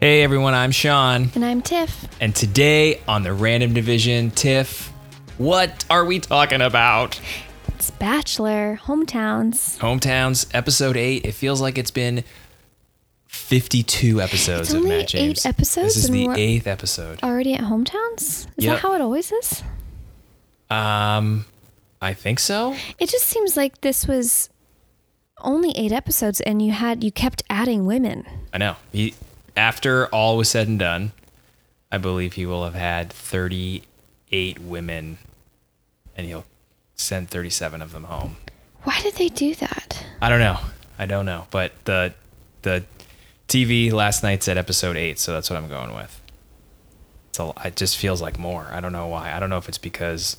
Hey everyone, I'm Sean. And I'm Tiff. And today on the Random Division, Tiff, what are we talking about? It's Bachelor Hometowns. Hometowns, episode 8. It feels like it's been 52 episodes It's of only Matt James. eight episodes This is and the we're- eighth episode. Already at Hometowns? Is Yep. that how it always is? Um, I think so. It just seems like this was only eight episodes and you had you kept adding women. I know. He, after all was said and done, I believe he will have had 38 women and he'll send 37 of them home. Why did they do that? I don't know. I don't know. But the the TV last night said episode eight, so that's what I'm going with. So it just feels like more. I don't know why. I don't know if it's because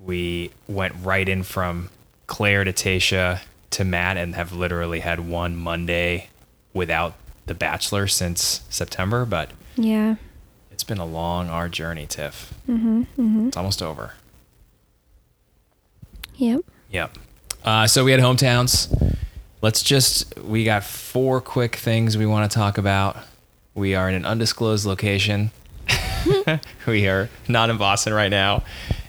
we went right in from Clare to Tayshia to Matt and have literally had one Monday without the Bachelor since September, but Yeah. it's been a long, hard journey, Tiff. Mm-hmm, It's almost over. Yep. Yep. Uh, so we had hometowns. Let's just, we got four quick things we want to talk about. We are in an undisclosed location. we are not in Boston right now.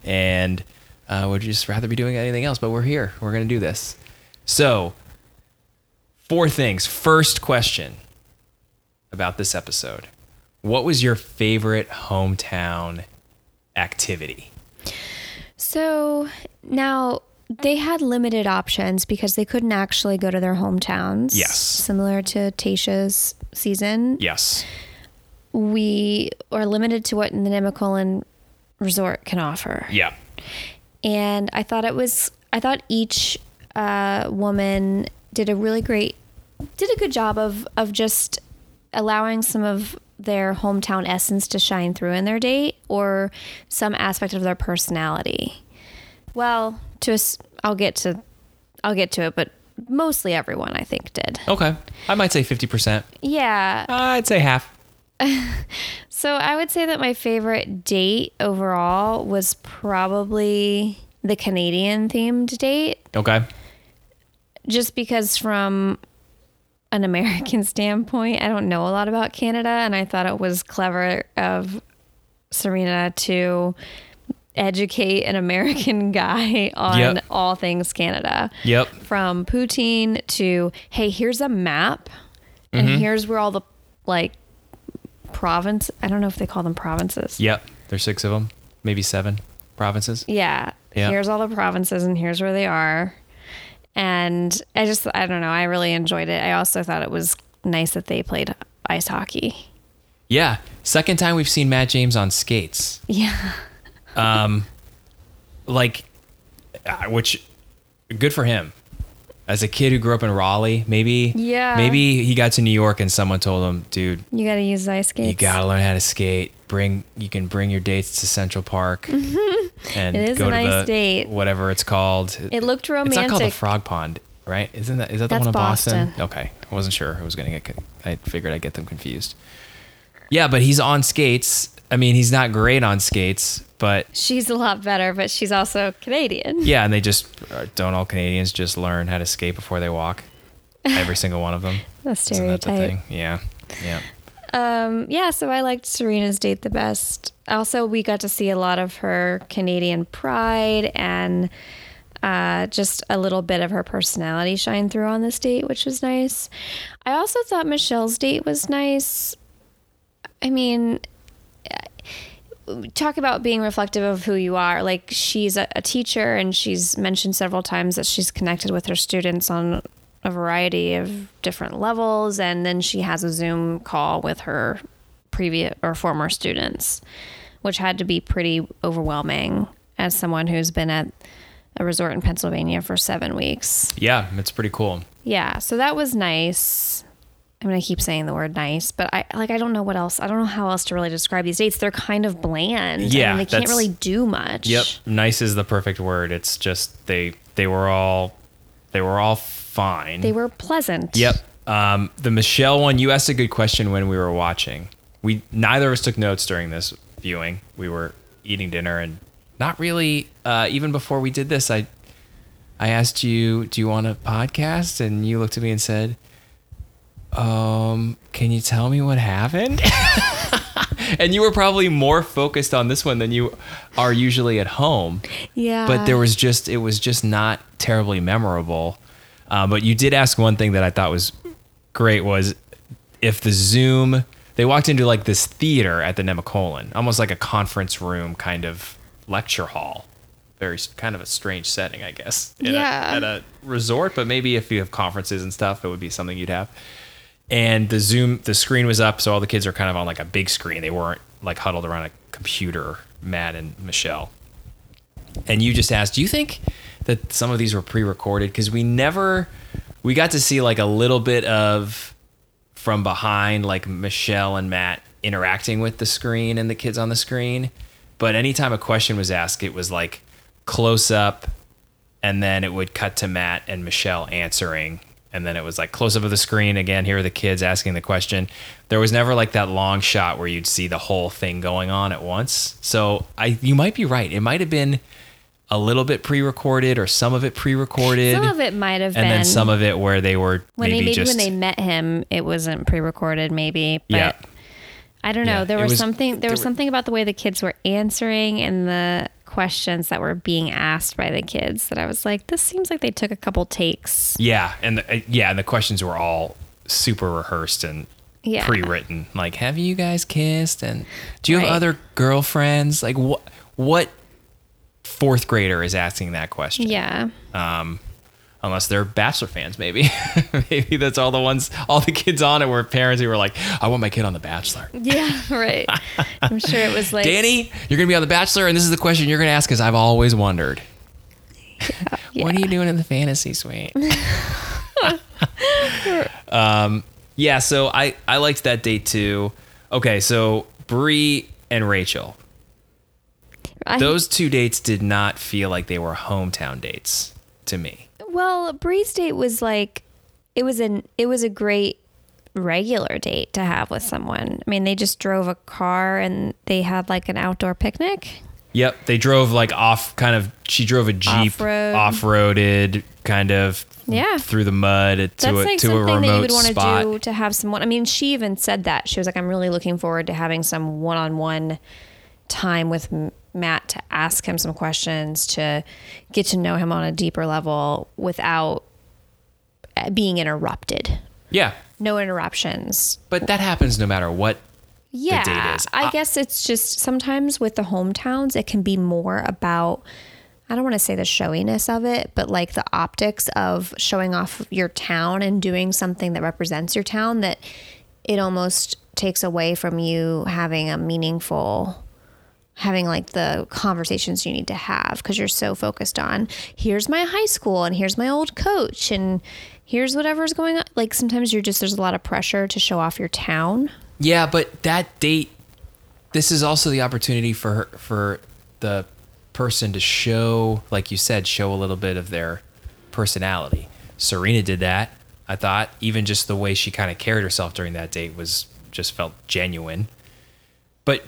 And uh, we'd just rather be doing anything else, but we're here. We're going to do this. So, four things. First question about this episode What was your favorite hometown activity? So now they had limited options because they couldn't actually go to their hometowns. Yes. Similar to Tayshia's season. Yes. We are limited to what the Nemacolin resort can offer. Yeah. and I thought it was I thought each uh, woman did a really great did a good job of of just allowing some of their hometown essence to shine through in their date or some aspect of their personality. Well, to I'll get to I'll get to it, but mostly everyone I think did. Okay. I might say 50%. Yeah. Uh, I'd say half. So I would say that my favorite date overall was probably the Canadian themed date. Okay. just because from an American standpoint, I don't know a lot about Canada, and I thought it was clever of Serena to educate an American guy on Yep. all things Canada. Yep. From poutine to hey, here's a map, and Mm-hmm. here's where all the like province. I don't know if they call them provinces. Yep. There's six of them, maybe seven provinces. Yeah. Yeah. Here's all the provinces and here's where they are. And I just, I don't know, I really enjoyed it. I also thought it was nice that they played ice hockey. Yeah. Second time we've seen Matt James on skates. Yeah. Um, like, uh, which, good for him. As a kid who grew up in Raleigh, maybe, Yeah. maybe he got to New York and someone told him, dude, You got to use ice skates. you gotta learn how to skate. Bring, you can bring your dates to Central Park, and. It is go a to the date. whatever it's called. It looked romantic. It's not called the. Frog Pond, right? Isn't that is that the That's one in Boston? Boston. Okay, I wasn't sure. I was gonna get. I figured I'd get them confused. Yeah, but he's on skates. I mean, he's not great on skates, but She's a lot better, but she's also Canadian. yeah, and they just uh, don't all Canadians just learn how to skate before they walk. Every single one of them. The Isn't that the thing? Yeah, yeah. Um, yeah, so I liked Serena's date the best. Also, we got to see a lot of her Canadian pride and uh, just a little bit of her personality shine through on this date, which was nice. I also thought Michelle's date was nice. I mean, talk about being reflective of who you are. Like she's a, a teacher, and she's mentioned several times that she's connected with her students on a variety of different levels, and then she has a Zoom call with her previous or former students, which had to be pretty overwhelming as someone who's been at a resort in Pennsylvania for seven weeks. Yeah, it's pretty cool. Yeah, so that was nice. I'm gonna keep saying the word nice, but I like I don't know what else. I don't know how else to really describe these dates. They're kind of bland. Yeah, and they can't really do much. Yep, nice is the perfect word. It's just they they were all they were all fine. They were pleasant. Yep. Um, the Michelle one, you asked a good question when we were watching. We neither of us took notes during this viewing. We were eating dinner and not really. Uh, even before we did this, I I asked you, "Do you want a podcast?" And you looked at me and said, um, can you tell me what happened? and you were probably more focused on this one than you are usually at home. Yeah. But there was just, it was just not terribly memorable. Um, but you did ask one thing that I thought was great was if the Zoom, they walked into like this theater at the Nemacolin, almost like a conference room kind of lecture hall. Very kind of a strange setting, I guess. in a- Yeah. at a resort, but maybe if you have conferences and stuff, it would be something you'd have. And the Zoom, the screen was up, so all the kids are kind of on like a big screen. They weren't like huddled around a computer, Matt and Michelle. And you just asked, do you think that some of these were pre-recorded? Because we never, we got to see like a little bit of from behind, like Michelle and Matt interacting with the screen and the kids on the screen. But anytime a question was asked, it was like close up, and then it would cut to Matt and Michelle answering. And then it was like close up of the screen again. Here are the kids asking the question. There was never like that long shot where you'd see the whole thing going on at once. So I, you might be right. It might have been a little bit pre-recorded, or some of it pre-recorded, Some of it might have and been. then some of it where they were when maybe they maybe just when they met him, it wasn't pre-recorded, maybe. But Yeah. I don't know. Yeah, there was, was- something. There was were- something about the way the kids were answering and the questions that were being asked by the kids that I was like, this seems like they took a couple takes. Yeah, and the, uh, yeah, and the questions were all super rehearsed and Yeah. pre-written. Like, have you guys kissed? And do you have other girlfriends? Like, what what fourth grader is asking that question? Yeah. Um, unless they're Bachelor fans, maybe. maybe that's all the ones, all the kids on it were parents who were like, I want my kid on The Bachelor. Yeah. Right. I'm sure it was like Danny, you're gonna be on The Bachelor, and this is the question you're gonna ask because I've always wondered. What are you doing in the fantasy suite? um, yeah, so I I liked that date too. Okay, so Bri and Rachael, I- those two dates did not feel like they were hometown dates to me. Well, Bri's date was like it was an it was a great regular date to have with someone. I mean, they just drove a car and they had like an outdoor picnic. Yep, they drove like off, kind of. She drove a jeep, Off-road. off-roaded, kind of. Yeah. through the mud to That's a like to a something remote that you would want to spot. do to have someone. I mean, she even said that. She was like, I'm really looking forward to having some one on one time with Matt to ask him some questions, to get to know him on a deeper level without being interrupted. Yeah, No interruptions. but that happens no matter what. Yeah. date is. I Uh, guess it's just sometimes with the hometowns, it can be more about. I don't want to say the showiness of it, but like the optics of showing off your town and doing something that represents your town that it almost takes away from you having a meaningful having like the conversations you need to have because you're so focused on here's my high school and here's my old coach and here's whatever's going on like sometimes you're just there's a lot of pressure to show off your town Yeah, but that date, this is also the opportunity for her, for the person to show, like you said, show a little bit of their personality. Serena did that. I thought even just the way she kind of carried herself during that date was just felt genuine. But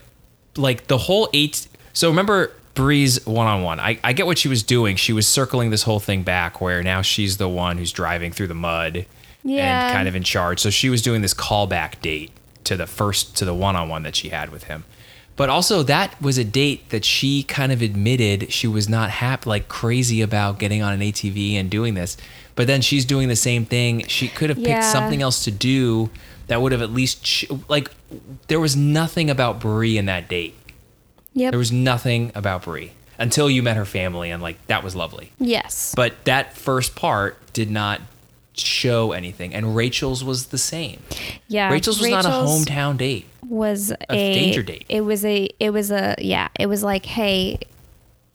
like the whole eight, so remember Bri's one on one. I I get what she was doing. She was circling this whole thing back where now she's the one who's driving through the mud Yeah. and kind of in charge. So she was doing this callback date to the first to the one on one that she had with him. But also that was a date that she kind of admitted she was not happy like crazy about getting on an ATV and doing this. But then she's doing the same thing. She could have picked Yeah. something else to do that would have at least ch- like there was nothing about Bri in that date. yep There was nothing about Bri until you met her family and like that was lovely. yes But that first part did not show anything and Rachael's was the same. yeah Rachael's was not a hometown date. was a, danger date. it was a it was a yeah it was like hey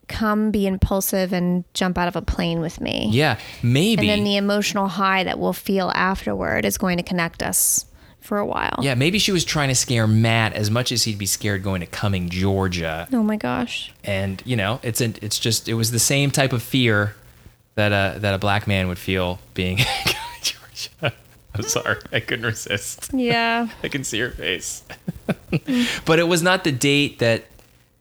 come be impulsive and jump out of a plane with me Yeah, maybe. and then the emotional high that we'll feel afterward is going to connect us for a while yeah, maybe she was trying to scare Matt as much as he'd be scared going to Cumming, Georgia. oh my gosh And you know, it's a, it's just it was the same type of fear that a that a black man would feel being in Georgia. I'm sorry, I couldn't resist. yeah I can see her face. but it was not the date that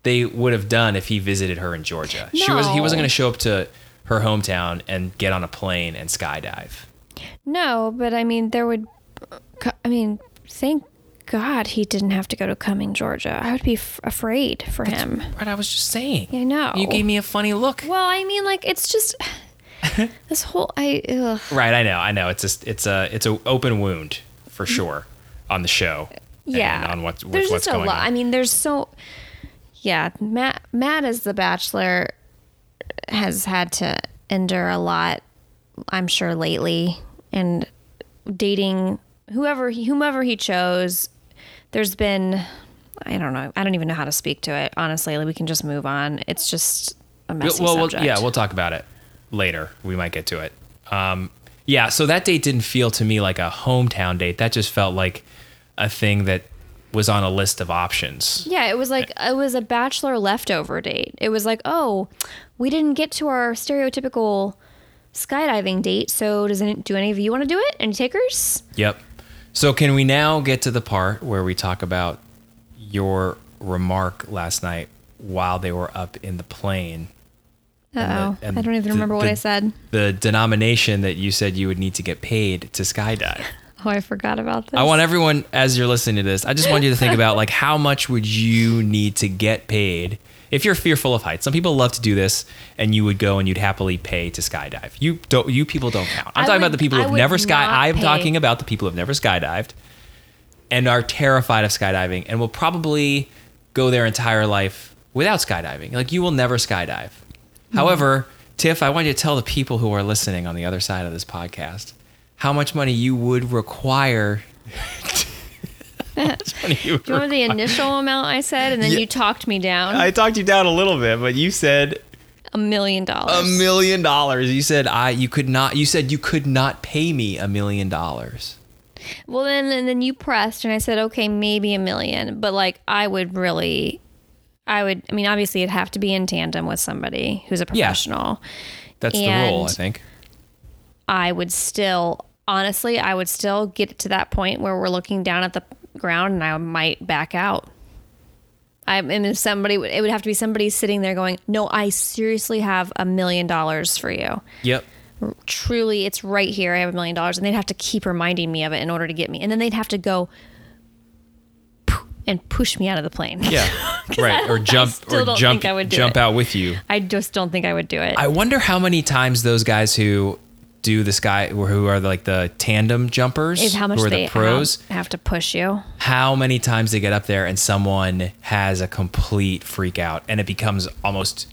they would have done if he visited her in Georgia. She was he wasn't going to show up to her hometown and get on a plane and skydive. no but i mean there would I mean, thank God he didn't have to go to Cumming, Georgia. I would be f- afraid for him. Right, I was just saying. I know. You gave me a funny look. Well, I mean, like it's just this whole I. Ugh. Right, I know, I know. It's just it's a it's a open wound for mm. sure on the show. Yeah, and on what, there's what's just a going lot. on. I mean, there's so. Yeah, Matt. Matt as the Bachelor has had to endure a lot. I'm sure lately, and dating whoever he, whomever he chose. There's been, I don't know. I don't even know how to speak to it. Honestly, like, we can just move on. It's just a messy well, we'll- subject. yeah, we'll talk about it later. We might get to it. Um, yeah, so that date didn't feel to me like a hometown date. That just felt like a thing that was on a list of options. Yeah, it was like it was a bachelor leftover date. It was like, oh, we didn't get to our stereotypical skydiving date. So does any, do any of you want to do it? Any takers? Yep. So can we now get to the part where we talk about your remark last night while they were up in the plane? Uh oh, I don't even the- remember what the- I said. The denomination that you said you would need to get paid to skydive. Oh, I forgot about this. I want everyone as you're listening to this, I just want you to think about like how much would you need to get paid if you're fearful of heights. Some people love to do this and you would go and you'd happily pay to skydive. You don't you people don't count. I'm I talking would- about the people who've never sky I'm pay. talking about the people who've never skydived and are terrified of skydiving and will probably go their entire life without skydiving. Like you will never skydive. Hmm. However, Tiff, I want you to tell the people who are listening on the other side of this podcast how much money you would require. Money you Do you remember the initial amount I said, and then Yeah. you talked me down I talked you down a little bit, but you said a million dollars? a million dollars. You said I you could not you said you could not pay me a million dollars. Well, then and then you pressed, and I said, okay, maybe a million, but like I would really, I would. I mean, obviously, it'd have to be in tandem with somebody who's a Yeah. professional. That's the rule, I think. I would still, honestly, I would still get to that point where we're looking down at the ground, and I might back out. I and if somebody, would- it would have to be somebody sitting there going, "No, I seriously have a million dollars for you." Yep. truly it's right here i have a million dollars and they'd have to keep reminding me of it in order to get me and then they'd have to go and push me out of the plane Yeah. right. Or jump or jump think I would do jump it. out with you. i just don't think i would do it I wonder how many times those guys who do this guy who are like the tandem jumpers is how much who are they the pros? have, have to push you? How many times they get up there and someone has a complete freak out and it becomes almost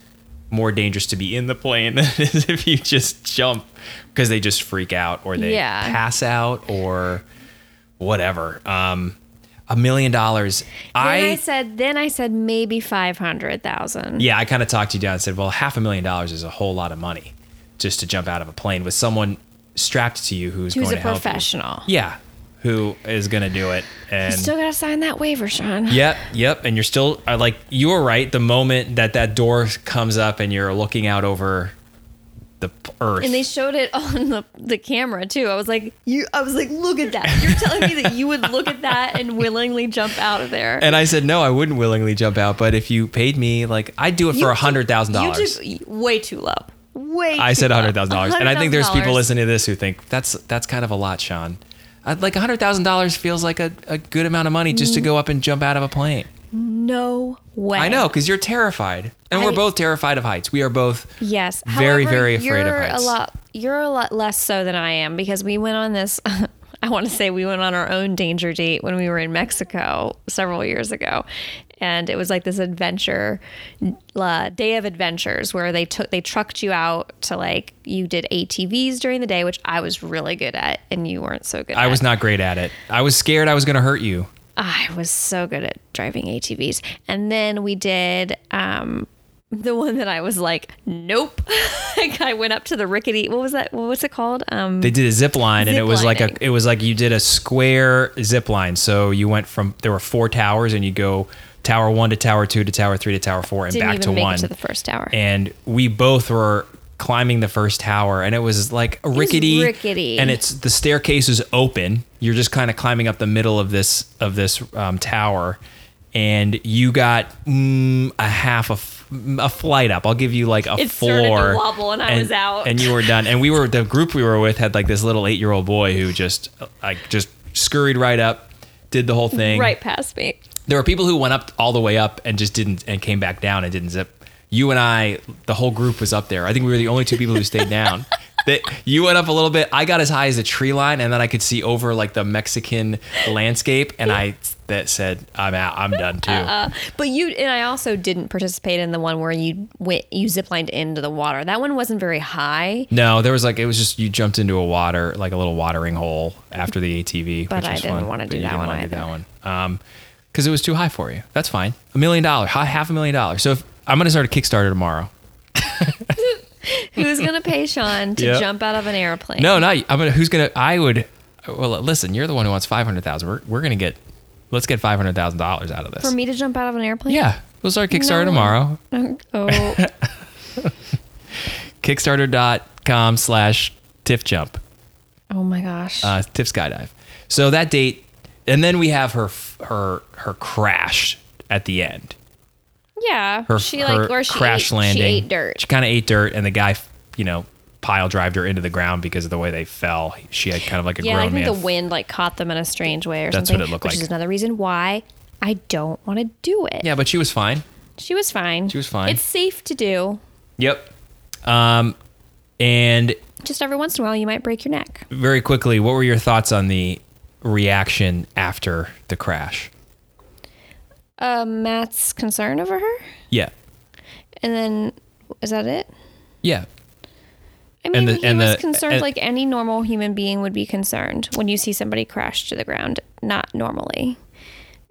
more dangerous to be in the plane than it is if you just jump because they just freak out or they Yeah. pass out or whatever. Um a million dollars. I, i said then i said maybe 500000 yeah i kind of talked you down and said well half a million dollars is a whole lot of money just to jump out of a plane with someone strapped to you who's, who's going a to help you. professional yeah who is going to do it and you still gotta sign that waiver sean Yep, yep. And you're still uh, like you were right. The moment that that door comes up and you're looking out over the earth, and they showed it on the, the camera too. I was like, you. I was like, look at that. You're telling me that you would look at that and willingly jump out of there. and I said no, I wouldn't willingly jump out. But if you paid me, like I'd do it for a hundred thousand dollars. way too low. Way. I said a hundred thousand dollars, and I think there's people listening to this who think that's that's kind of a lot, Sean. I'd, like a hundred thousand dollars feels like a, a good amount of money just to go up and jump out of a plane. No way. I know because you're terrified, and we're both terrified of heights. We are both Yes. very, However, very afraid of heights. A lot. You're a lot less so than I am because we went on this. I want to say we went on our own danger date when we were in Mexico several years ago, and it was like this adventure, uh, day of adventures where they took they trucked you out to like you did ATVs during the day, which I was really good at, and you weren't so good. I at. was not great at it. I was scared I was going to hurt you. I was so good at driving ATVs. And then we did um, the one that I was like, nope. like I went up to the rickety. What was that? What was it called? Um, They did a zip line, and it Zip was like a it was like you did a square zip line. So you went from there were four towers, and you go tower one to tower two to tower three to tower four, and didn't back even to make one. it to the first tower. and we both were climbing the first tower, and it was like rickety, rickety. and it's the staircase is open. You're just kind of climbing up the middle of this of this um, tower, and you got mm, a half a, f- a flight up. I'll give you like a It floor. started to wobble and I was out. And you were done. And we were the group we were with had like this little eight year old boy who just like just scurried right up, did the whole thing. Right past me. There were people who went up all the way up and just didn't and came back down and didn't zip. You and I, the whole group was up there. I think we were the only two people who stayed down. That you went up a little bit. I got as high as the tree line, and then I could see over like the Mexican landscape, and I that said, "I'm out. I'm done too." Uh, but you and I also didn't participate in the one where you went you ziplined into the water. That one wasn't very high. no, there was like it was just you jumped into a water like a little watering hole after the ATV, But which I was didn't wanna but do that didn't one either. that one. Um, because it was too high for you. That's fine. A million dollars, half a million dollars. So if I'm gonna start a Kickstarter tomorrow. Who's gonna pay Sean to Yeah. jump out of an airplane? No, not I'm gonna. Who's gonna? I would. Well, listen, you're the one who wants five hundred thousand. We're we're gonna get. Let's get five hundred thousand dollars out of this. For me to jump out of an airplane? Yeah, we'll start Kickstarter No. tomorrow. Oh, Kickstarter.com slash Tiff Jump. oh my gosh. uh, Tiff Skydive. So that date, and then we have her her her crash at the end. yeah. Her, she her like or she crash ate, landing. She ate dirt. She kind of ate dirt, and the guy, you know, pile drived her into the ground because of the way they fell. She had kind of like a yeah, I think man. the wind like caught them in a strange way or That's something. That's what it looked which like. Which is another reason why I don't want to do it. yeah, but she was fine. She was fine. She was fine. It's safe to do. Yep. Um, and Just every once in a while, you might break your neck. very quickly, what were your thoughts on the reaction after the crash? Uh, Matt's concern over her, Yeah. and then is that it? Yeah. I mean, the- he and was the- concerned and- like any normal human being would be concerned when you see somebody crash to the ground. Not normally.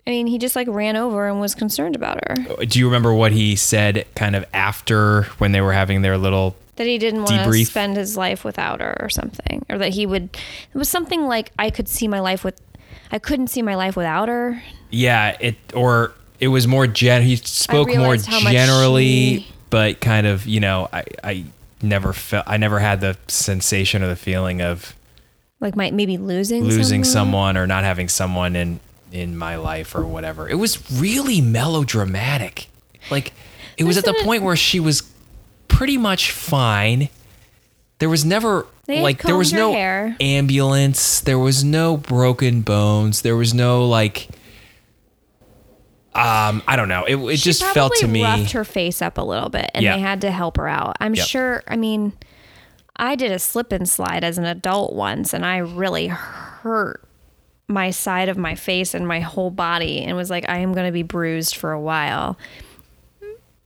I mean, he just like ran over and was concerned about her. Do you remember what he said kind of after when they were having their little That he didn't want to spend his life without her or something. Or that he would. It was something like, I could see my life with. I couldn't see my life without her. Yeah, it or it was more gen. He spoke more realized how much generally, she- but kind of you know, I I never felt I never had the sensation or the feeling of Like, might maybe losing losing someone. someone or not having someone in in my life or whatever. It was really melodramatic. Like it was at the it- point where she was pretty much fine. There was never They like there was no hair. ambulance. There was no broken bones. There was no like um I don't know. It it She just felt to me roughed her face up a little bit, and Yeah. they had to help her out. I'm Yep. sure. I mean, I did a slip and slide as an adult once, and I really hurt my side of my face and my whole body, and was like, I am going to be bruised for a while.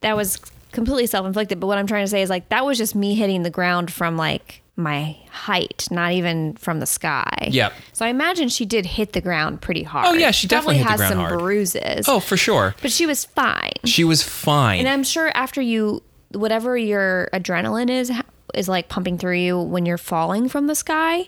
That was completely self inflicted. But what I'm trying to say is like that was just me hitting the ground from like my height, not even from the sky. Yep. So I imagine she did hit the ground pretty oh, hard. Oh, yeah, she definitely has some hard. bruises. Oh, for sure. But she was fine. She was fine. And I'm sure after you, whatever your adrenaline is, is like pumping through you when you're falling from the sky,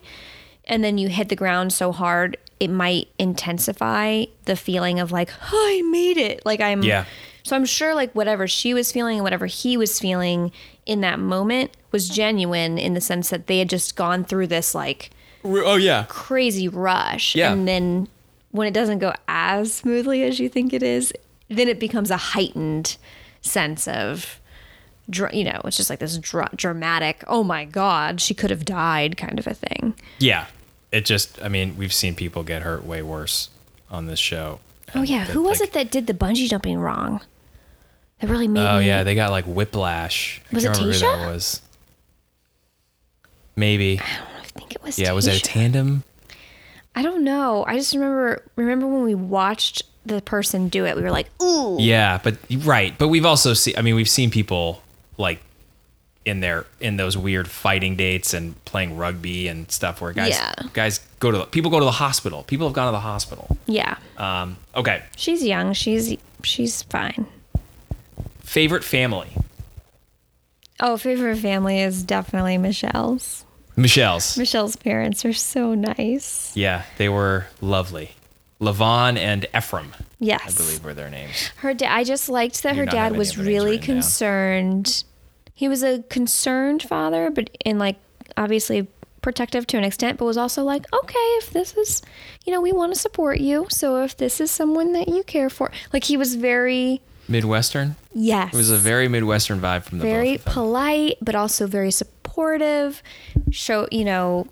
and then you hit the ground so hard, it might intensify the feeling of like, oh, I made it. Like I'm. Yeah. So I'm sure like whatever she was feeling and whatever he was feeling in that moment was genuine in the sense that they had just gone through this like oh yeah. crazy rush. Yeah. And then when it doesn't go as smoothly as you think it is, then it becomes a heightened sense of, you know, it's just like this dra- dramatic, oh my God, she could have died kind of a thing. Yeah. It just I mean, we've seen people get hurt way worse on this show. Oh, yeah. Who was like- it that did the bungee jumping wrong? That really made Oh me. yeah, they got like whiplash. I Was can't it remember who that was. Maybe. I don't think it was. Yeah, was it a tandem? I don't know. I just remember remember when we watched the person do it. We were like, ooh. Yeah, but right. But we've also seen. I mean, we've seen people like in their in those weird fighting dates and playing rugby and stuff where guys Yeah. guys go to the, people go to the hospital. People have gone to the hospital. Yeah. Um, okay, She's young. She's she's fine. Favorite family. Oh, favorite family is definitely Michelle's. Michelle's. Michelle's parents are so nice. Yeah, they were lovely. LaVonne and Ephraim, Yes. I believe, were their names. Her dad I just liked that her dad was of their names really written down. concerned. He was a concerned father, but in like obviously protective to an extent, but was also like, okay, if this is, you know, we want to support you. So if this is someone that you care for, like he was very Midwestern. yes, It was a very Midwestern vibe from the very polite, but also very supportive. Show you know,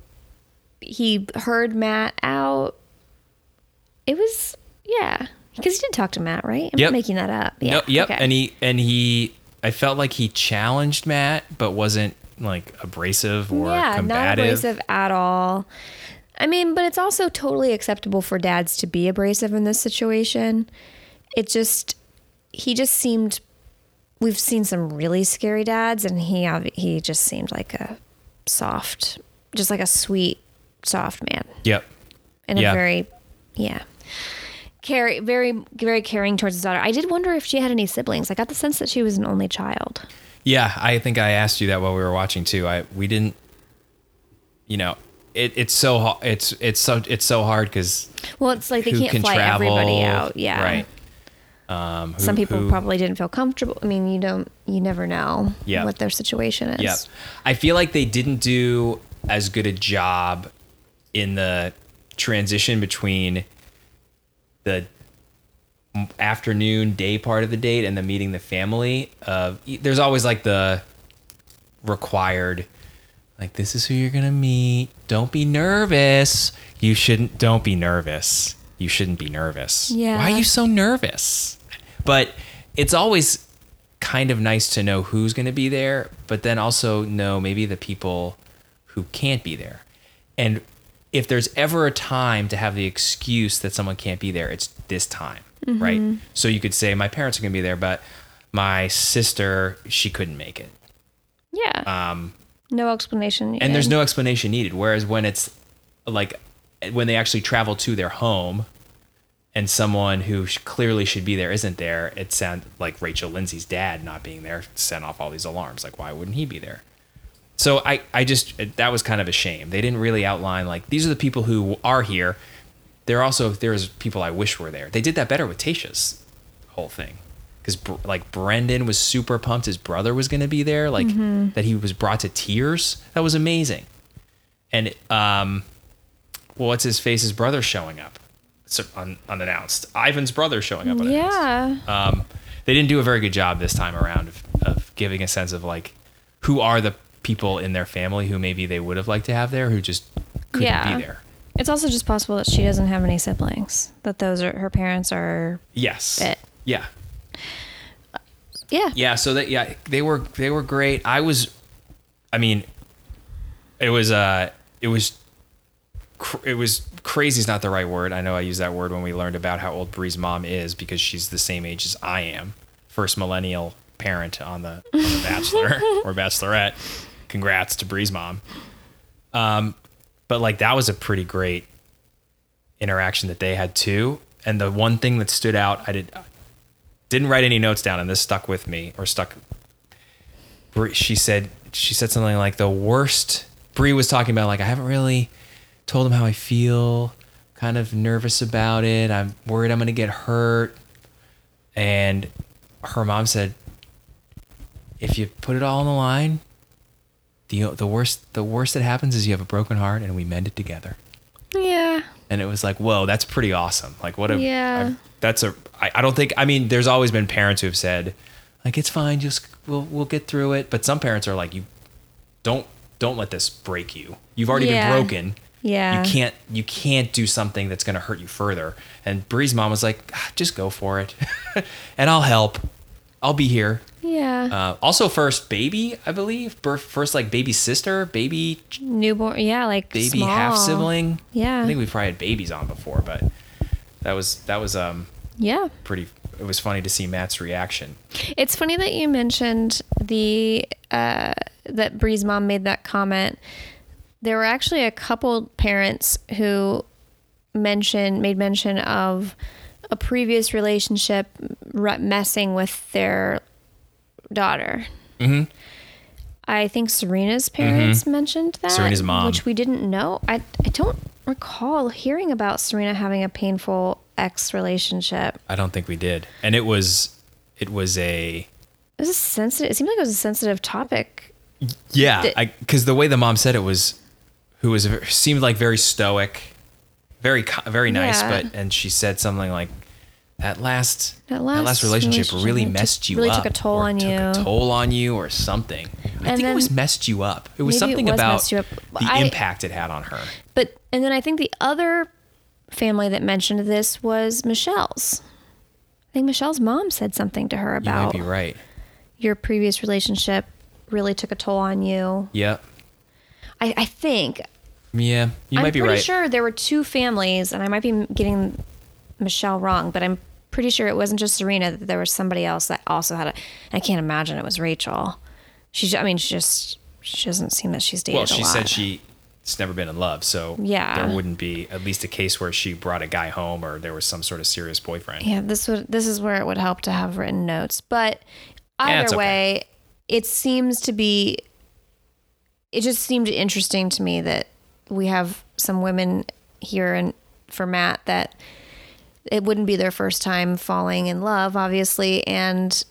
he heard Matt out It was yeah, because he did talk to Matt, right? I'm Yep. not making that up. Yeah. No, yep. okay. And he and he I felt like he challenged Matt, but wasn't like abrasive or yeah, not combative. abrasive at all. I mean, but it's also totally acceptable for dads to be abrasive in this situation. It just he just seemed we've seen some really scary dads and he he just seemed like a soft just like a sweet soft man Yep. and Yeah. a very yeah care very very caring towards his daughter i did wonder if she had any siblings i got the sense that she was an only child Yeah, I think I asked you that while we were watching too. I we didn't you know, it, it's so it's it's so it's so hard cuz well it's like they can't can fly travel everybody out yeah Right. Um who- some people who- probably didn't feel comfortable i mean you don't you never know Yeah. what their situation is Yep. I feel like they didn't do as good a job in the transition between the afternoon day part of the date and the meeting the family. Uh, there's always like the required, like this is who you're gonna meet. Don't be nervous. You shouldn't. Don't be nervous. You shouldn't be nervous. Yeah. Why are you so nervous? But it's always kind of nice to know who's going to be there, but then also know maybe the people who can't be there. And if there's ever a time to have the excuse that someone can't be there, it's this time, right? So you could say, My parents are going to be there, but my sister, she couldn't make it. yeah um no explanation And there's no explanation needed. Whereas when it's like when they actually travel to their home and someone who clearly should be there isn't there, it sounds like Rachel Lindsay's dad not being there sent off all these alarms. Like, why wouldn't he be there? So I, I just, that was kind of a shame. They didn't really outline, like, these are the people who are here. There are also, there's people I wish were there. They did that better with Tayshia's whole thing. Because, like, Brendan was super pumped his brother was going to be there, like, that he was brought to tears. That was amazing. And, um, well, what's his face's brother showing up? So, un, unannounced. Ivan's brother showing up unannounced yeah um, they didn't do a very good job this time around of, of giving a sense of like who are the people in their family who maybe they would have liked to have there who just couldn't Yeah. be there. it's also just possible that she doesn't have any siblings that those are her parents are Yes. It. Yeah. yeah Yeah. So that yeah they were they were great. I was, I mean, it was uh it was it was crazy is not the right word. I know I used that word when we learned about how old Bri's mom is because she's the same age as I am. First millennial parent on the, on the Bachelor or Bachelorette. Congrats to Bri's mom. Um, but like that was a pretty great interaction that they had too. And the one thing that stood out, I did didn't write any notes down, and this stuck with me or stuck. Bri- She said she said something like the worst. Bri was talking about like I haven't really told him how I feel, kind of nervous about it. I'm worried I'm gonna get hurt, and her mom said, if you put it all on the line, the the worst the worst that happens is you have a broken heart and we mend it together. Yeah. And it was like whoa that's pretty awesome. Like what a Yeah. I- that's a I, I don't think i mean there's always been parents who have said like it's fine just we'll we'll get through it. But some parents are like you don't don't let this break you. You've already Yeah. been broken Yeah. you can't you can't do something that's going to hurt you further. And bri's mom was like "Ah, just go for it. And i'll help. I'll be here. Yeah. Uh, also first baby i believe. Birth first like baby sister baby newborn yeah like baby half sibling. Yeah. i think we've probably had babies on before but that was that was um yeah. pretty it was funny to see matt's reaction. It's funny that you mentioned the uh, that Bri's mom made that comment. There were actually a couple parents who mentioned made mention of a previous relationship re- messing with their daughter. mm-hmm. I think Serena's parents mentioned that. Serena's mom. which we didn't know. I I don't recall hearing about Serena having a painful ex relationship. i don't think we did and it was it was a It was a sensitive. It seemed like it was a sensitive topic. yeah because the way the mom said it was who was seemed like very stoic very very nice Yeah. but and she said something like that last That last relationship, relationship really messed you really up took a toll on took a you. toll on you or something i And think it was messed you up it was Maybe it something was about you the I- impact it had on her But and then I think the other family that mentioned this was Michelle's. I think Michelle's mom said something to her You about might be right. your previous relationship really took a toll on you. Yeah. I, I think Yeah. You I'm might be pretty right. sure there were two families, and I might be getting Michelle wrong, but I'm pretty sure it wasn't just Serena. That there was somebody else that also had a. I can't imagine it was Rachael. She's. I mean, she just. She doesn't seem that she's dated Well, she said she's never been in love, so Yeah. there wouldn't be at least a case where she brought a guy home or there was some sort of serious boyfriend. Yeah, this would. This is where it would help to have written notes, but Yeah, either okay. way, it seems to be. It just seemed interesting to me that we have some women here and for Matt that it wouldn't be their first time falling in love, obviously, and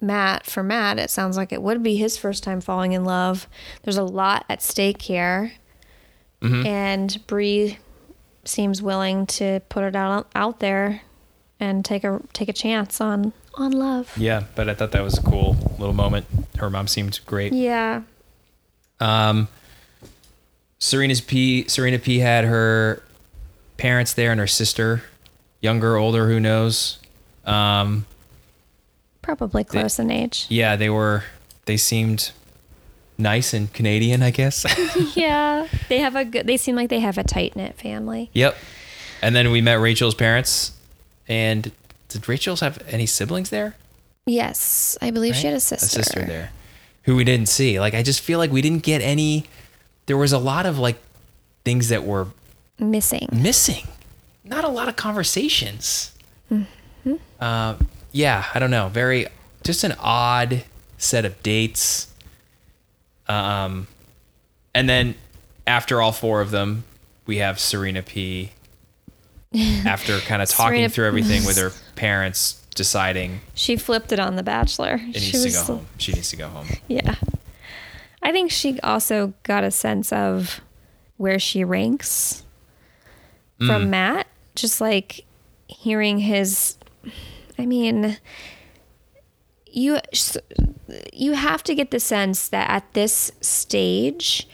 Matt for Matt, it sounds like it would be his first time falling in love. There's a lot at stake here, Mm-hmm. and Bri seems willing to put it out out there and take a take a chance on on love. Yeah, but I thought that was a cool little moment. Her mom seemed great. Yeah. Um, Serena's P. Serena P. had her parents there and her sister, younger, older, who knows. Um, Probably close in age. yeah, they were. They seemed nice and Canadian, I guess. yeah. They have a good they seem like they have a tight knit family. yep. And then we met Rachael's parents. And did Rachael's have any siblings there? Yes. I believe she had a sister. A sister there, who we didn't see. Like I just feel like we didn't get any. There was a lot of like things that were Missing. missing. Not a lot of conversations. Mm-hmm. Uh, yeah, I don't know. Very, just an odd set of dates. Um, and then after all four of them, we have Serena P. After kind of talking Serena- through everything with her parents, deciding She flipped it on the Bachelor. it she needs to was go home. She needs to go home. Yeah. I think she also got a sense of where she ranks Mm. from Matt. Just like hearing his, I mean, you you have to get the sense that at this stage,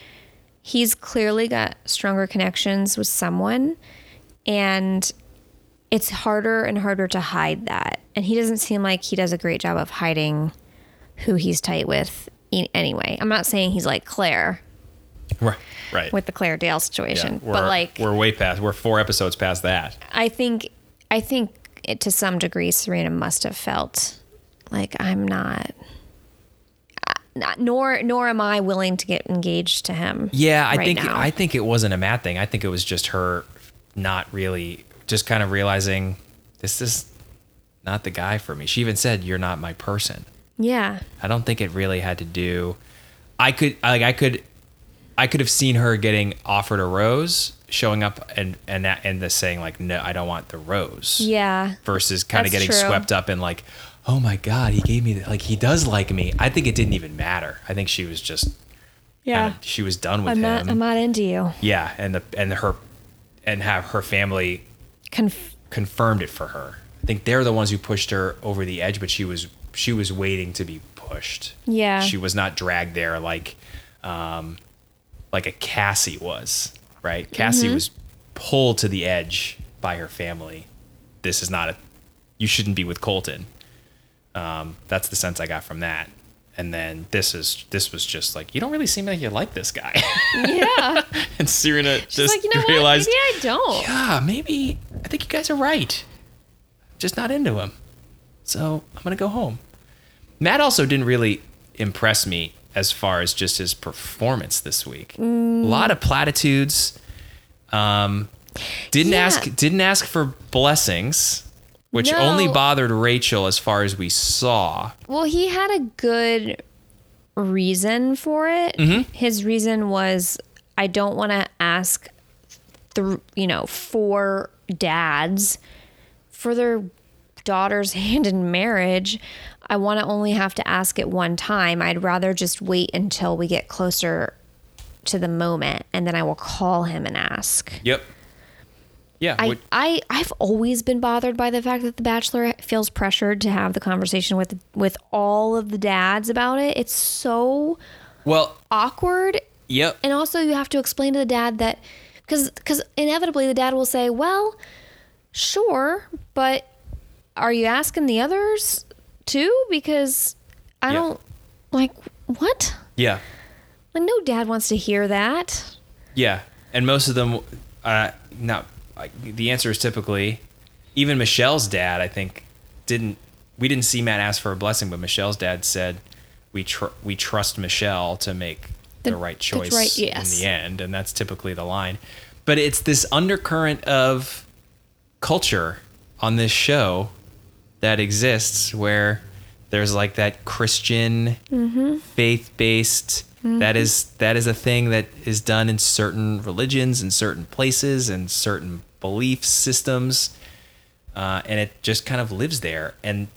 he's clearly got stronger connections with someone, and it's harder and harder to hide that. And he doesn't seem like he does a great job of hiding who he's tight with anyway. I'm not saying he's like Clare Right. Right. with the Clare Dale situation, we're, but like we're way past. We're four episodes past that. I think I think it, to some degree Serena must have felt like I'm not, uh, not nor nor am I willing to get engaged to him. Yeah, I right think now. I think it wasn't a mad thing. I think it was just her not really just kind of realizing this is not the guy for me. She even said you're not my person. yeah. I don't think it really had to do I could like I could I could have seen her getting offered a rose, showing up and and that, and the saying like no, I don't want the rose. Yeah. Versus kind of getting true. swept up in like oh my god, he gave me the, like he does like me. I think it didn't even matter. I think she was just Yeah. kinda- she was done with I'm him. not I'm not into you. Yeah, and the and her and have her family Conf- confirmed it for her. I think they're the ones who pushed her over the edge, but she was she was waiting to be pushed. Yeah. She was not dragged there like um like a Cassie was, right? Cassie Mm-hmm. was pulled to the edge by her family. This is not a you shouldn't be with Colton. Um, that's the sense I got from that. And then this is this was just like you don't really seem like you like this guy. yeah. and Serena She's just like, you know realized what? Maybe I don't. yeah, maybe I think you guys are right. Just not into him. So I'm gonna go home. Matt also didn't really impress me as far as just his performance this week. A lot of platitudes. Um, didn't Yeah. ask didn't ask for blessings, which No. only bothered Rachael as far as we saw. Well, he had a good reason for it. Mm-hmm. His reason was I don't want to ask the you know four dads for their daughter's hand in marriage. I want to only have to ask it one time. I'd rather just wait until we get closer to the moment and then I will call him and ask. Yep. Yeah. I, what- I I've always been bothered by the fact that the bachelor feels pressured to have the conversation with with all of the dads about it. It's so well, awkward yep. and also you have to explain to the dad that because because inevitably the dad will say, "Well, sure, but are you asking the others too? Because I Yeah. don't like what." Yeah. Like no dad wants to hear that. Yeah, and most of them, uh, not like the answer is typically, even Michelle's dad, I think, didn't. We didn't see Matt ask for a blessing, but Michelle's dad said, "We tr- we trust Michelle to make the, The- right the choice right- yes. in the end," and that's typically the line. But it's this undercurrent of culture on this show that exists where there's like that Christian mm-hmm. faith based that is that is a thing that is done in certain religions and certain places and certain belief systems uh, and it just kind of lives there and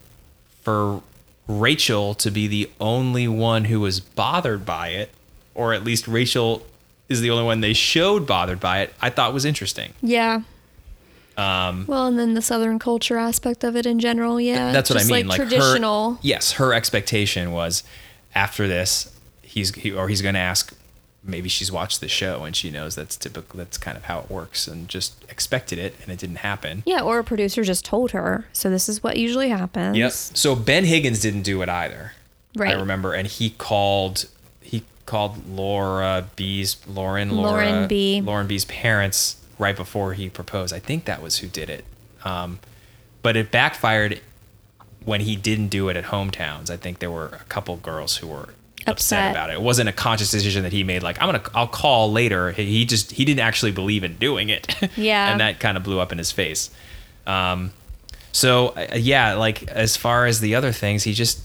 for Rachael to be the only one who was bothered by it or at least Rachael is the only one they showed bothered by it I thought was interesting Yeah. um, Well, and then the Southern culture aspect of it in general, yeah. that's what I mean. Like, Like, traditional. Her, yes, her expectation was after this, he's he, or he's going to ask. Maybe she's watched the show and she knows that's typical. That's kind of how it works, and just expected it, and it didn't happen. Yeah, or a producer just told her. So this is what usually happens. Yep. So Ben Higgins didn't do it either. Right. I remember, and he called he called Laura B's Lauren Laura Lauren B. Lauren B's parents right before he proposed. I think that was who did it. Um, but it backfired when he didn't do it at hometowns. I think there were a couple girls who were upset, Upset. about it. It wasn't a conscious decision that he made. Like I'm gonna I'll call later. He just he didn't actually believe in doing it. Yeah. and that kind of blew up in his face. Um, so uh, yeah, like as far as the other things, he just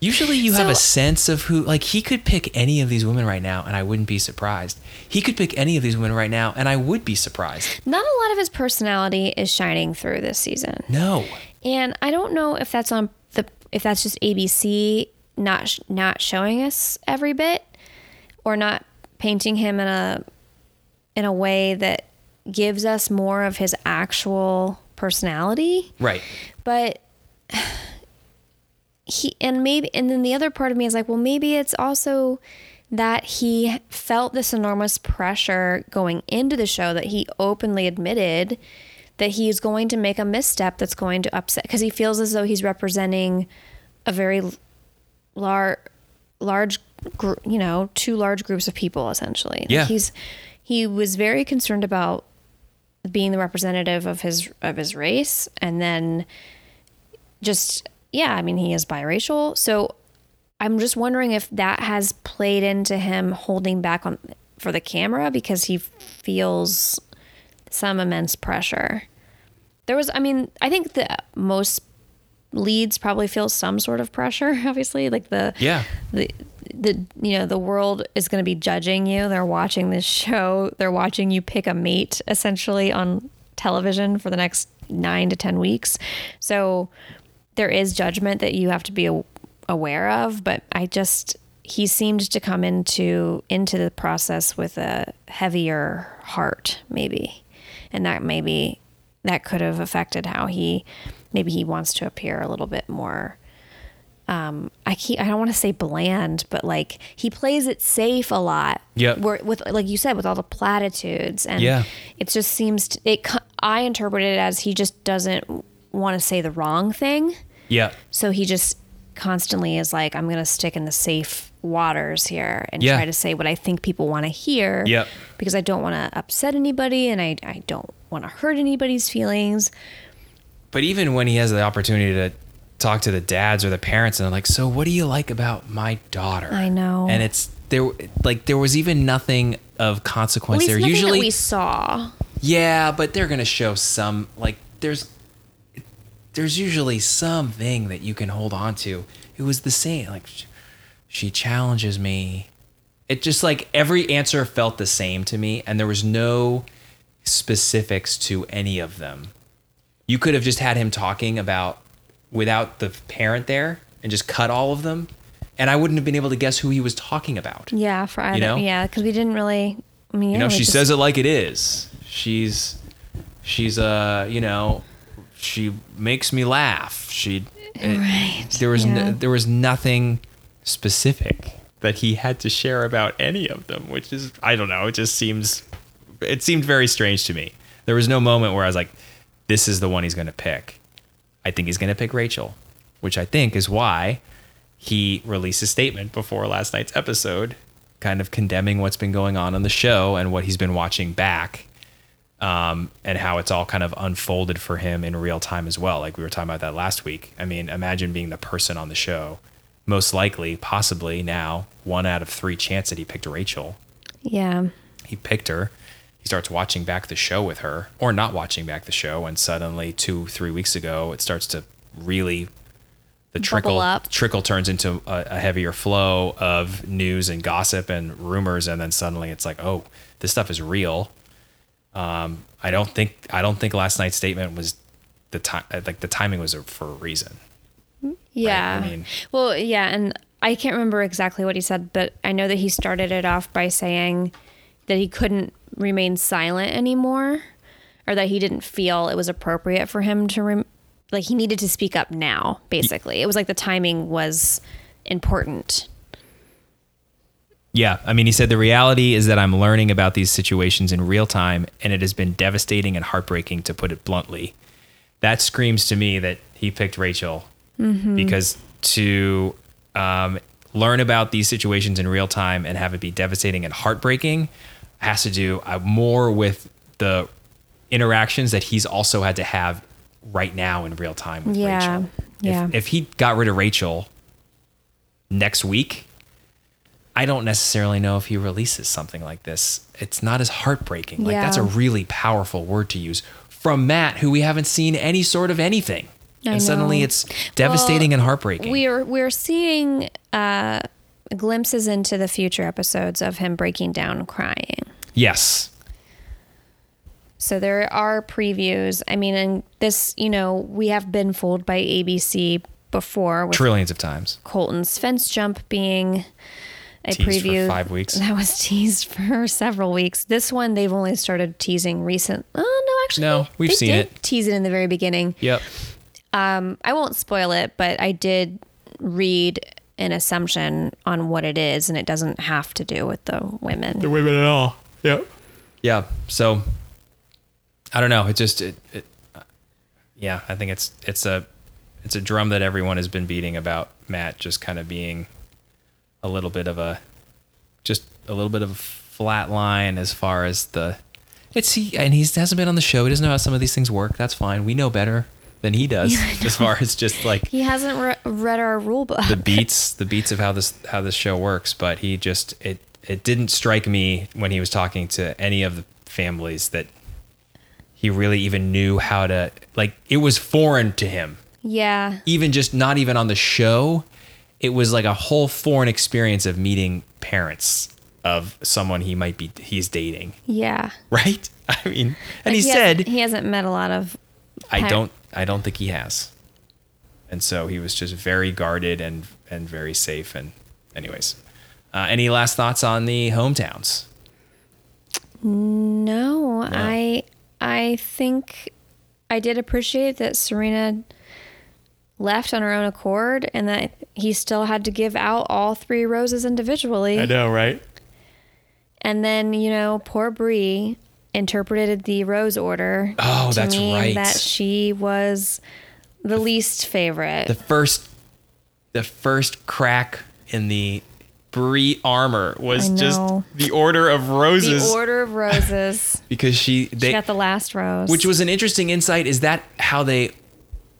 usually you have a sense of who like he could pick any of these women right now and I wouldn't be surprised. He could pick any of these women right now and I would be surprised. Not a lot of his personality is shining through this season. No. And I don't know if that's on the if that's just ABC not sh- not showing us every bit or not painting him in a in a way that gives us more of his actual personality. Right. But he and maybe and then the other part of me is like, well, maybe it's also that he felt this enormous pressure going into the show that he openly admitted that he is going to make a misstep that's going to upset because he feels as though he's representing a very large large gr- you know two large groups of people essentially. Like, he's he was very concerned about being the representative of his of his race and then just yeah i mean he is biracial. So i'm just wondering if that has played into him holding back on for the camera because he feels some immense pressure. There was i mean i think the most leads probably feel some sort of pressure obviously like the Yeah. the the you know the world is going to be judging you. They're watching this show. They're watching you pick a mate essentially on television for the next 9 to 10 weeks. So there is judgment that you have to be aware of but i just he seemed to come into into the process with a heavier heart maybe. And that maybe that could have affected how he maybe he wants to appear a little bit more um i keep i don't want to say bland but like he plays it safe a lot where with like you said with all the platitudes and Yeah. it just seems to, it i interpret it as he just doesn't want to say the wrong thing Yeah. so he just constantly is like i'm going to stick in the safe waters here and Yeah. try to say what i think people want to hear Yep. because i don't want to upset anybody and i, I don't want to hurt anybody's feelings But even when he has the opportunity to talk to the dads or the parents and they're like, "So what do you like about my daughter?" I know. And it's there like there was even nothing of consequence there. Usually we saw Yeah, but they're gonna show some like there's there's usually something that you can hold on to. It was the same like she challenges me. It just like every answer felt the same to me, and there was no specifics to any of them. You could have just had him talking about without the parent there and just cut all of them, and I wouldn't have been able to guess who he was talking about. yeah for either know? yeah because we didn't really i mean You know, she just- says it like it is. She's she's uh, you know, she makes me laugh. She it- Right, there was yeah. no, there was nothing specific that he had to share about any of them, which is I don't know, it just seems it seemed very strange to me. There was no moment where I was like, this is the one he's going to pick. I think he's going to pick Rachael, which I think is why he released a statement before last night's episode, kind of condemning what's been going on on the show and what he's been watching back, um, and how it's all kind of unfolded for him in real time as well. Like we were talking about that last week. I mean, imagine being the person on the show. Most likely, possibly now, one out of three chance that he picked Rachael. Yeah. He picked her. He starts watching back the show with her, or not watching back the show, and suddenly two, three weeks ago, it starts to really the trickle up. trickle turns into a, a heavier flow of news and gossip and rumors, and then suddenly it's like, oh, this stuff is real. Um, I don't think I don't think last night's statement was the time like the timing was for a reason. Yeah. I mean- well, yeah, and I can't remember exactly what he said, but I know that he started it off by saying that he couldn't remain silent anymore or that he didn't feel it was appropriate for him to rem- like he needed to speak up now, basically. It was like the timing was important. Yeah, I mean, he said the reality is that I'm learning about these situations in real time, and it has been devastating and heartbreaking, to put it bluntly. That screams to me that he picked Rachael because to um, learn about these situations in real time and have it be devastating and heartbreaking has to do uh, more with the interactions that he's also had to have right now in real time with Yeah, Rachael. yeah. If, if he got rid of Rachael next week, I don't necessarily know if he releases something like this. It's not as heartbreaking. Like that's a really powerful word to use from Matt, who we haven't seen any sort of anything. I and suddenly it's devastating and heartbreaking. We're we're seeing uh, glimpses into the future episodes of him breaking down crying. yes. So there are previews. I mean, and this, you know, we have been fooled by ABC before Trillions of times. Colton's fence jump being a Teased for preview five weeks. That was teased for several weeks. This one they've only started teasing recent. Oh no, actually, No, we've they seen did it. Tease it in the very beginning. Yep. Um, I won't spoil it, but I did read an assumption on what it is, and it doesn't have to do with the women. The women at all. Yep. Yeah. So I don't know. It just it, it uh, yeah, I think it's it's a it's a drum that everyone has been beating about Matt just kind of being a little bit of a just a little bit of a flat line as far as the it's he and he hasn't been on the show. He doesn't know how some of these things work. That's fine. We know better than he does as far as just like He hasn't re- read our rule book. the beats the beats of how this how this show works but he just it it didn't strike me when he was talking to any of the families that he really even knew how to like it was foreign to him yeah, even just not even on the show it was like a whole foreign experience of meeting parents of someone he might be he's dating yeah. right i mean and he, Like, said he hasn't met a lot of. I don't I don't think he has. And so he was just very guarded and and very safe and anyways. Uh, any last thoughts on the hometowns? No, I I think I did appreciate that Serena left on her own accord, and that he still had to give out all three roses individually. I know, right? And then you know, poor Bri interpreted the rose order. Oh, to that's mean right. That she was the least favorite. The first the first crack in the Bri armor was just the order of roses the order of roses. because she she got the last rose. which was an interesting insight is that how they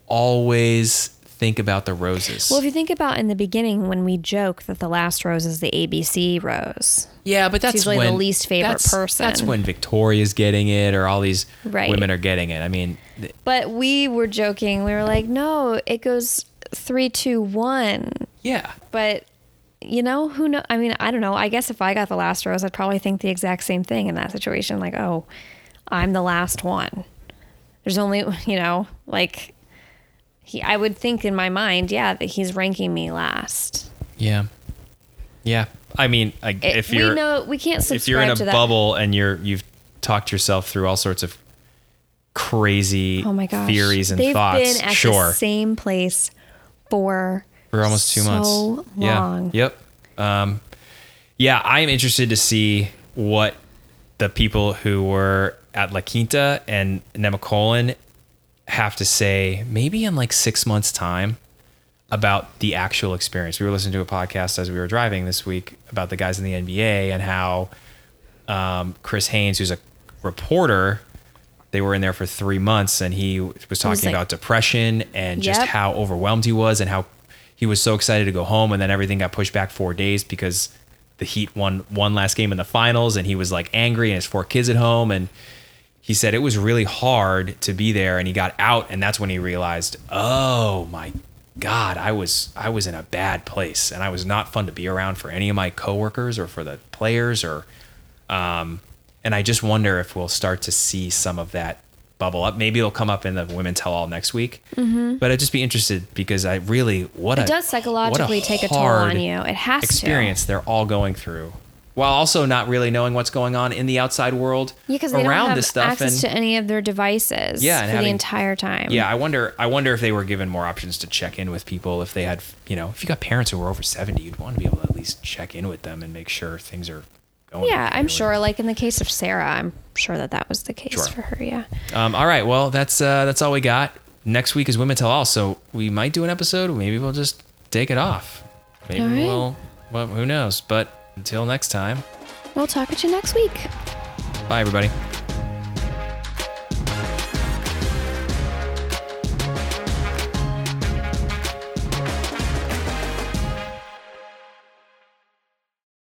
always think about the roses. well, if you think about in the beginning when we joke that the last rose is the ABC rose. Yeah, but that's usually the least favorite that's- person. That's when Victoria's getting it, or all these Right. women are getting it. I mean, th- But we were joking. We were like, no, it goes three, two, one. yeah, But you know, who know? I mean, I don't know. I guess if I got the last rose, I'd probably think the exact same thing in that situation. Like, oh, I'm the last one. There's only, you know, like, he, I would think in my mind, yeah, that he's ranking me last. yeah, yeah. I mean, I, It- if you're we know we can't subscribe if you're in a bubble and you're you've talked yourself through all sorts of crazy Oh my gosh, theories and They've thoughts, been at sure, the same place for for almost two so months. long. Yeah. Yep. Um, yeah, I'm interested to see what the people who were at La Quinta and Nemacolin have to say maybe in like six months' time about the actual experience. We were listening to a podcast as we were driving this week about the guys in the NBA and how um, Chris Haynes, who's a reporter, they were in there for three months and he was talking like- about depression and just how overwhelmed he was and how he was so excited to go home and then everything got pushed back four days because the Heat won one last game in the finals and he was like angry and his four kids at home and he said it was really hard to be there and he got out and that's when he realized oh my god i was i was in a bad place and i was not fun to be around for any of my coworkers or for the players or um and i just wonder if we'll start to see some of that bubble up maybe it'll come up in the women tell all next week but i'd just be interested because i really what Mm-hmm. It a does psychologically what take a toll on you. It has to. experience they're all going through while also not really knowing what's going on in the outside world. Yeah, because they around don't have this stuff access and to any of their devices Yeah, for the entire time. yeah i wonder i wonder if they were given more options to check in with people if they had you know if you got parents who were over 70 you'd want to be able to at least check in with them and make sure things are going Yeah, I'm sure. Like in the case of Sarah, I'm sure that that was the case Sure. for her. Yeah. um, all right well that's uh that's all we got next week is women tell all so we might do an episode maybe we'll just take it off maybe right. we'll well who knows but until next time We'll talk at you next week. bye everybody